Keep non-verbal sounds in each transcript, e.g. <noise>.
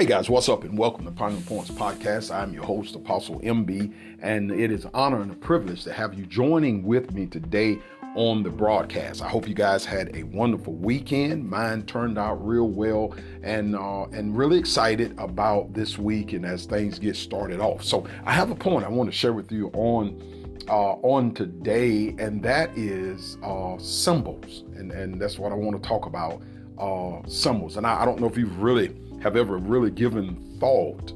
Hey guys, what's up and welcome to Primary Points Podcast. I'm your host, Apostle MB, and it is an honor and a privilege to have you joining with me today on the broadcast. I hope you guys had a wonderful weekend. Mine turned out real well, and uh, and really excited about this week and as things get started off. So I have a point I want to share with you on uh, on today, and that is uh, symbols, and and that's what I want to talk about. Uh, symbols, and I, I don't know if you've really have ever really given thought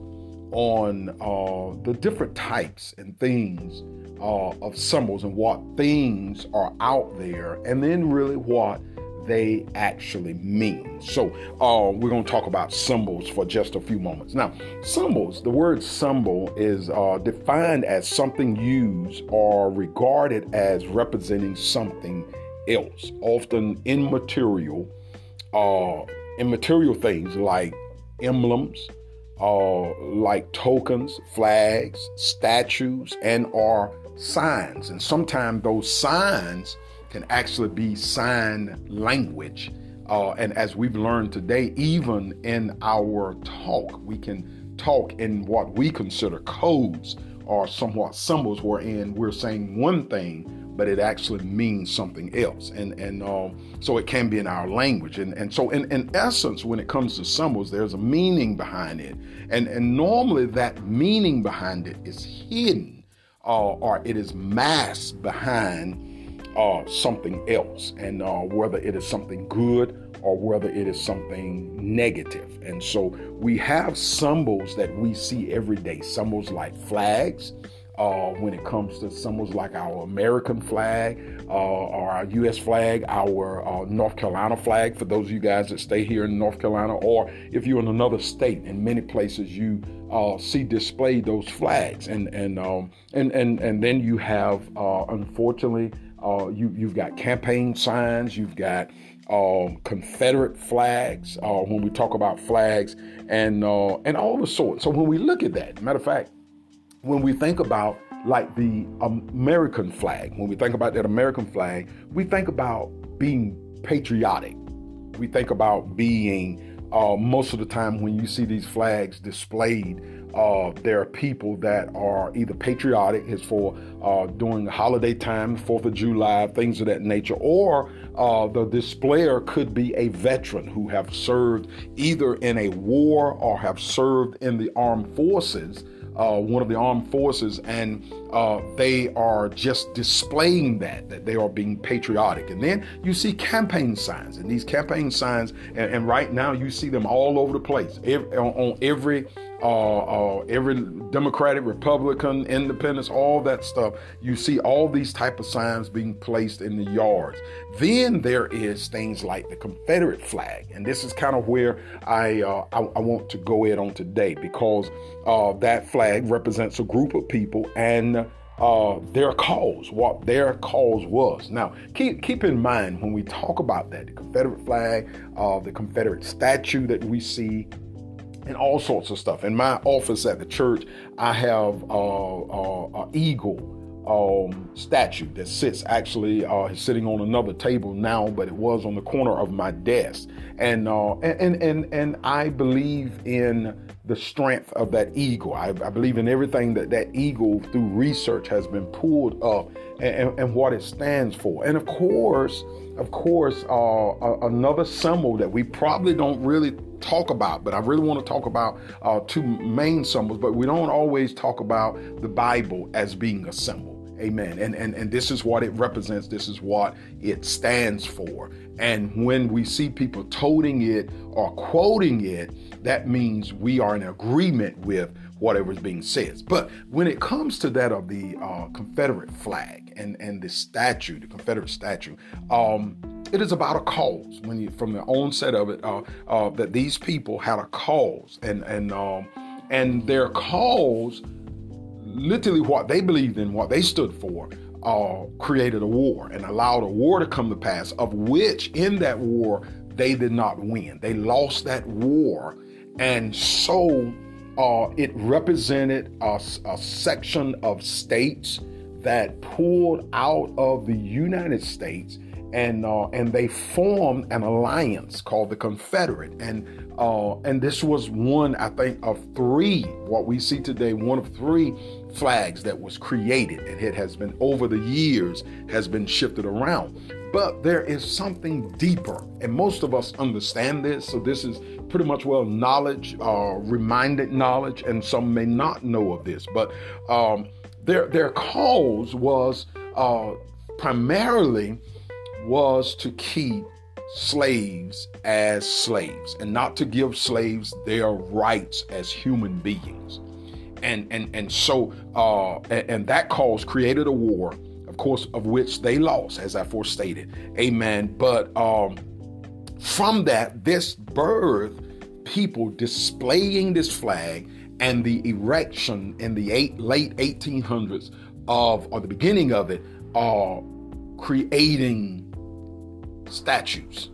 on uh, the different types and things uh, of symbols and what things are out there, and then really what they actually mean. So, uh, we're going to talk about symbols for just a few moments. Now, symbols, the word symbol is uh, defined as something used or regarded as representing something else, often immaterial, uh, immaterial things like emblems, uh, like tokens, flags, statues, and or signs. And sometimes those signs can actually be sign language. Uh, and as we've learned today, even in our talk, we can talk in what we consider codes or somewhat symbols, wherein we're saying one thing but it actually means something else. And and um, so it can be in our language. And and so in, in essence, when it comes to symbols, there's a meaning behind it. And and normally that meaning behind it is hidden uh, or it is masked behind uh, something else. And uh, whether it is something good or whether it is something negative. And so we have symbols that we see every day, symbols like flags uh, when it comes to symbols like our American flag uh, or our U.S. flag, our uh, North Carolina flag, for those of you guys that stay here in North Carolina, or if you're in another state, in many places you uh, see displayed those flags, and and um, and and and then you have, uh, unfortunately, uh, you you've got campaign signs, you've got um, Confederate flags when we talk about flags, and and all the sorts. So when we look at that, matter of fact when we think about like the American flag, when we think about that American flag, we think about being patriotic. We think about being, uh, most of the time when you see these flags displayed, uh, there are people that are either patriotic, is for uh, during the holiday time, 4th of July, things of that nature, or uh, the displayer could be a veteran who have served either in a war or have served in the armed forces uh, one of the armed forces, and uh, they are just displaying that that they are being patriotic. And then you see campaign signs, and these campaign signs, and, and right now you see them all over the place, every, on, on every uh, uh, every Democratic, Republican, Independence, all that stuff. You see all these type of signs being placed in the yards. Then there is things like the Confederate flag, and this is kind of where I uh, I, I, want to go in on today because uh, that flag represents a group of people and. Uh, their cause, what their cause was. Now, keep keep in mind when we talk about that, the Confederate flag, uh, the Confederate statue that we see and all sorts of stuff. In my office at the church, I have uh, uh, an eagle um, statue that sits actually uh, sitting on another table now, but it was on the corner of my desk. And uh, and and and I believe in the strength of that eagle. I, I, believe in everything that that eagle through research has been pulled up and, and, and what it stands for. And of course, of course, uh, another symbol that we probably don't really talk about, but I really want to talk about uh, two main symbols, but we don't always talk about the Bible as being a symbol. Amen. And, and and this is what it represents. This is what it stands for. And when we see people toting it or quoting it, that means we are in agreement with whatever is being said. But when it comes to that of the uh, Confederate flag and and the statue, the Confederate statue, um, it is about a cause. When you from the onset of it, uh, uh, that these people had a cause, and and um, and their cause, literally what they believed in, what they stood for, uh, created a war and allowed a war to come to pass, of which in that war they did not win. They lost that war, and so uh, it represented a, a section of states that pulled out of the United States and uh, and they formed an alliance called the Confederate, and uh, and this was one I think of three what we see today, one of three flags that was created, and it has been over the years has been shifted around. But there is something deeper, and most of us understand this. So this is pretty much well knowledge, uh, reminded knowledge, and some may not know of this. But um, their their cause was uh, primarily was to keep slaves as slaves and not to give slaves their rights as human beings. And and and so uh, and, and that cause created a war, of course, of which they lost, as I forestated. Amen. But um, from that, this birth people displaying this flag and the erection in the eight, late 1800s of or the beginning of it, uh, creating statues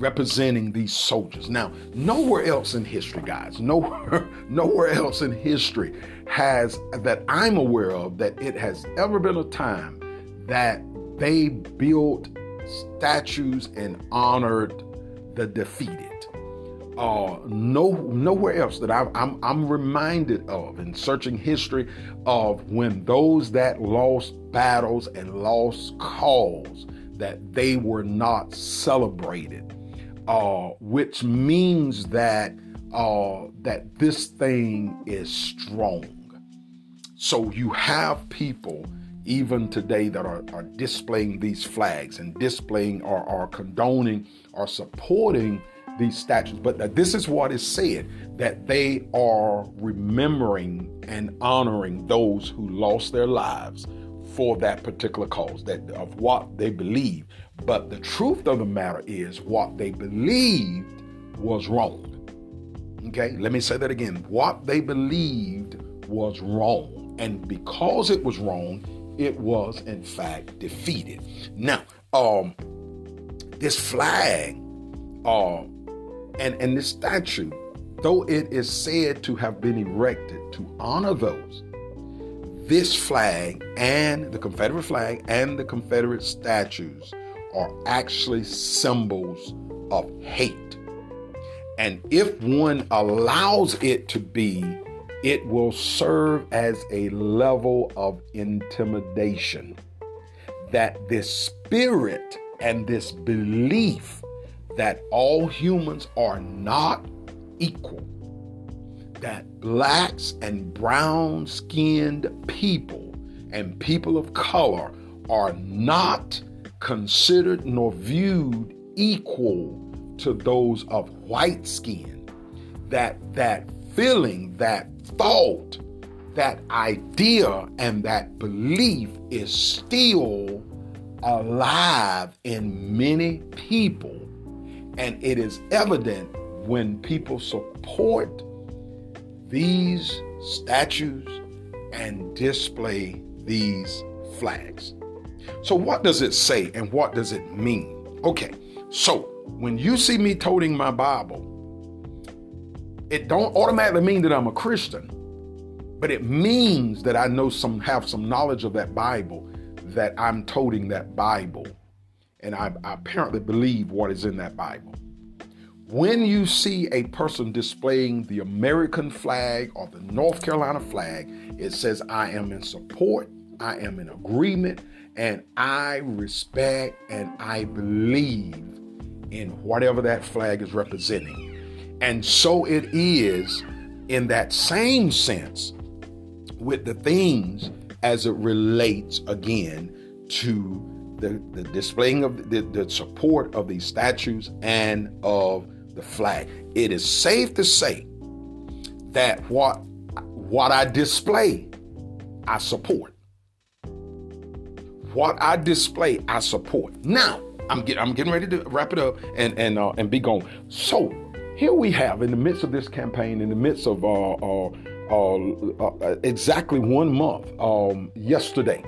representing these soldiers. Now, nowhere else in history, guys, nowhere, <laughs> nowhere else in history has that I'm aware of that it has ever been a time that they built statues and honored the defeated. Uh, no, nowhere else that I'm, I'm, I'm reminded of in searching history of when those that lost battles and lost cause that they were not celebrated, uh, which means that uh, that this thing is strong. So you have people even today that are, are displaying these flags and displaying or are condoning or supporting these statues. But this is what is said that they are remembering and honoring those who lost their lives for that particular cause, that of what they believe. But the truth of the matter is what they believed was wrong. Okay, let me say that again. What they believed was wrong. And because it was wrong, it was in fact defeated. Now, um, this flag, uh, and, and this statue, though it is said to have been erected to honor those this flag and the Confederate flag and the Confederate statues are actually symbols of hate. And if one allows it to be, it will serve as a level of intimidation. That this spirit and this belief that all humans are not equal that blacks and brown skinned people and people of color are not considered nor viewed equal to those of white skin. That that feeling, that thought, that idea, and that belief is still alive in many people. And it is evident when people support these statues and display these flags. So, what does it say and what does it mean? Okay, so when you see me toting my Bible, it don't automatically mean that I'm a Christian, but it means that I know some have some knowledge of that Bible, that I'm toting that Bible, and I, I apparently believe what is in that Bible. When you see a person displaying the American flag or the North Carolina flag, it says, I am in support, I am in agreement, and I respect and I believe in whatever that flag is representing. And so it is in that same sense with the things as it relates again to the, the displaying of the, the support of these statues and of the flag. It is safe to say that what what I display, I support. What I display, I support. Now, I'm getting I'm getting ready to wrap it up and and uh, and be gone. So here we have in the midst of this campaign, in the midst of uh, uh, uh, uh exactly one month, um, yesterday,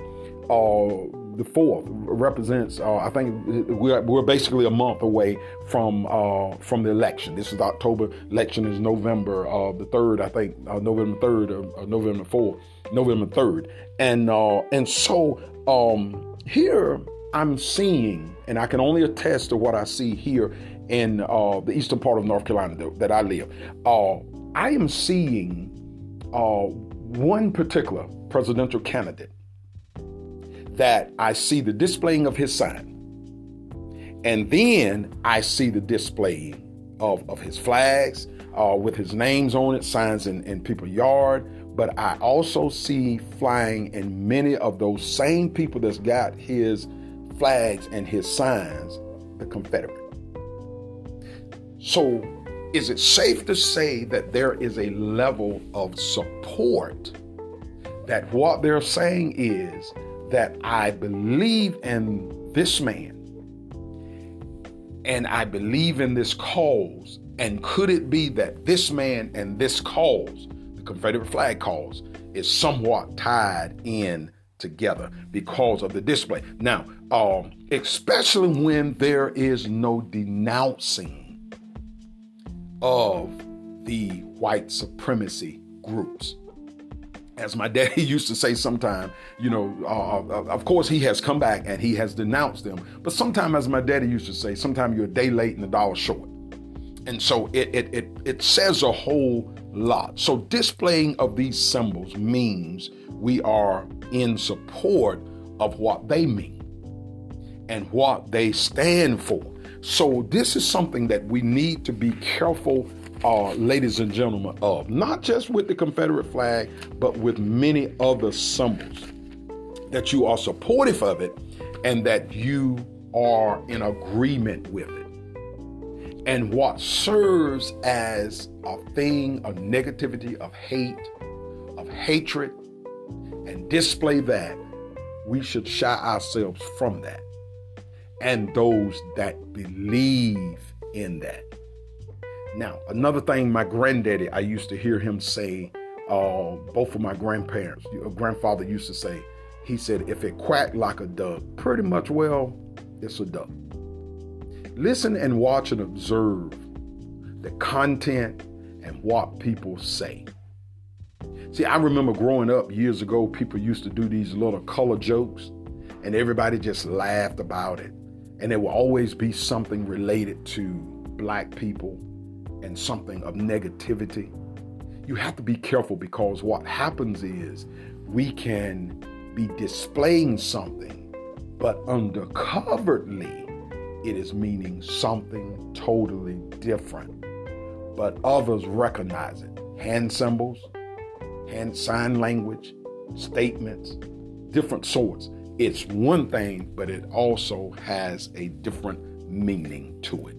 uh, the fourth represents. Uh, I think we're, we're basically a month away from uh, from the election. This is October. Election is November uh, the third. I think uh, November third or, November fourth, November third. And uh, and so um, here I'm seeing, and I can only attest to what I see here in uh, the eastern part of North Carolina that, I live. I am seeing one particular presidential candidate that I see the displaying of his sign. And then I see the displaying of, of his flags uh, with his names on it, signs in, in people's yard. But I also see flying in many of those same people that's got his flags and his signs, the Confederate. So is it safe to say that there is a level of support that what they're saying is that I believe in this man and I believe in this cause. And could it be that this man and this cause, the Confederate flag cause, is somewhat tied in together because of the display? Now, um, especially when there is no denouncing of the white supremacy groups. As my <laughs> daddy used to say sometime, you know, uh, uh, of course he has come back and he has denounced them. But sometimes, as my daddy used to say, sometimes you're a day late and a dollar short. And so it, it, it, it says a whole lot. So displaying of these symbols means we are in support of what they mean and what they stand for. So this is something that we need to be careful, uh, ladies and gentlemen, of not just with the Confederate flag, but with many other symbols. That you are supportive of it, and that you are in agreement with it. And what serves as a thing of negativity, of hate, of hatred, and display that, we should shy ourselves from that and those that believe in that. Now, another thing my granddaddy, I used to hear him say, uh, both of my grandparents, your grandfather used to say, he said, if it quacked like a duck, pretty much well, it's a duck. Listen and watch and observe the content and what people say. See, I remember growing up years ago, people used to do these little color jokes, and everybody just laughed about it. And there will always be something related to black people and something of negativity. You have to be careful because what happens is we can be displaying something, but undercovertly it is meaning something totally different. But others recognize it. Hand symbols, hand sign language, statements, different sorts. It's one thing, but it also has a different meaning to it.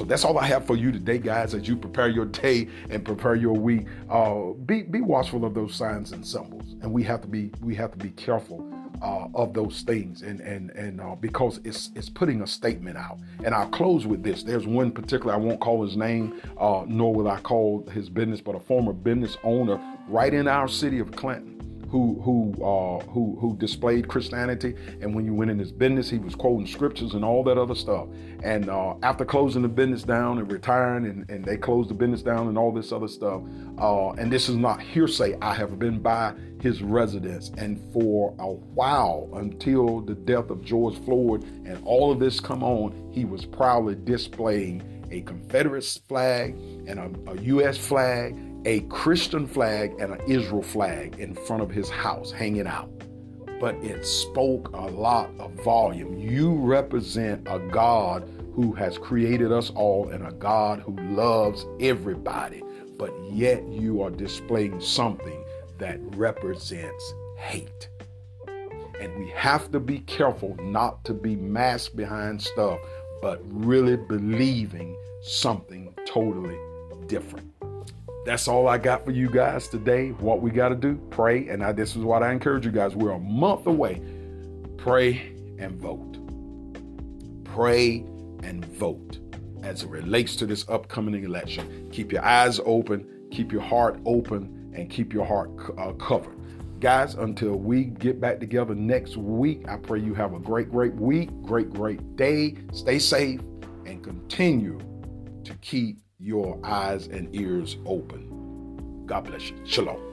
So that's all I have for you today, guys. As you prepare your day and prepare your week, uh, be be watchful of those signs and symbols, and we have to be we have to be careful uh, of those things, and and and uh, because it's it's putting a statement out. And I'll close with this. There's one particular I won't call his name, uh, nor will I call his business, but a former business owner right in our city of Clinton who who uh, who who displayed Christianity, and when you went in his business, he was quoting scriptures and all that other stuff. And uh, after closing the business down and retiring, and, and they closed the business down and all this other stuff. Uh, and this is not hearsay. I have been by his residence, and for a while until the death of George Floyd and all of this come on, he was proudly displaying a Confederate flag and a, a U.S. flag a Christian flag and an Israel flag in front of his house hanging out. But it spoke a lot of volume. You represent a God who has created us all and a God who loves everybody, but yet you are displaying something that represents hate. And we have to be careful not to be masked behind stuff, but really believing something totally different. That's all I got for you guys today. What we got to do, pray. And I, this is what I encourage you guys. We're a month away. Pray and vote. Pray and vote as it relates to this upcoming election. Keep your eyes open, keep your heart open, and keep your heart uh, covered. Guys, until we get back together next week, I pray you have a great, great week, great, great day. Stay safe and continue to keep your eyes and ears open. God bless you. Shalom.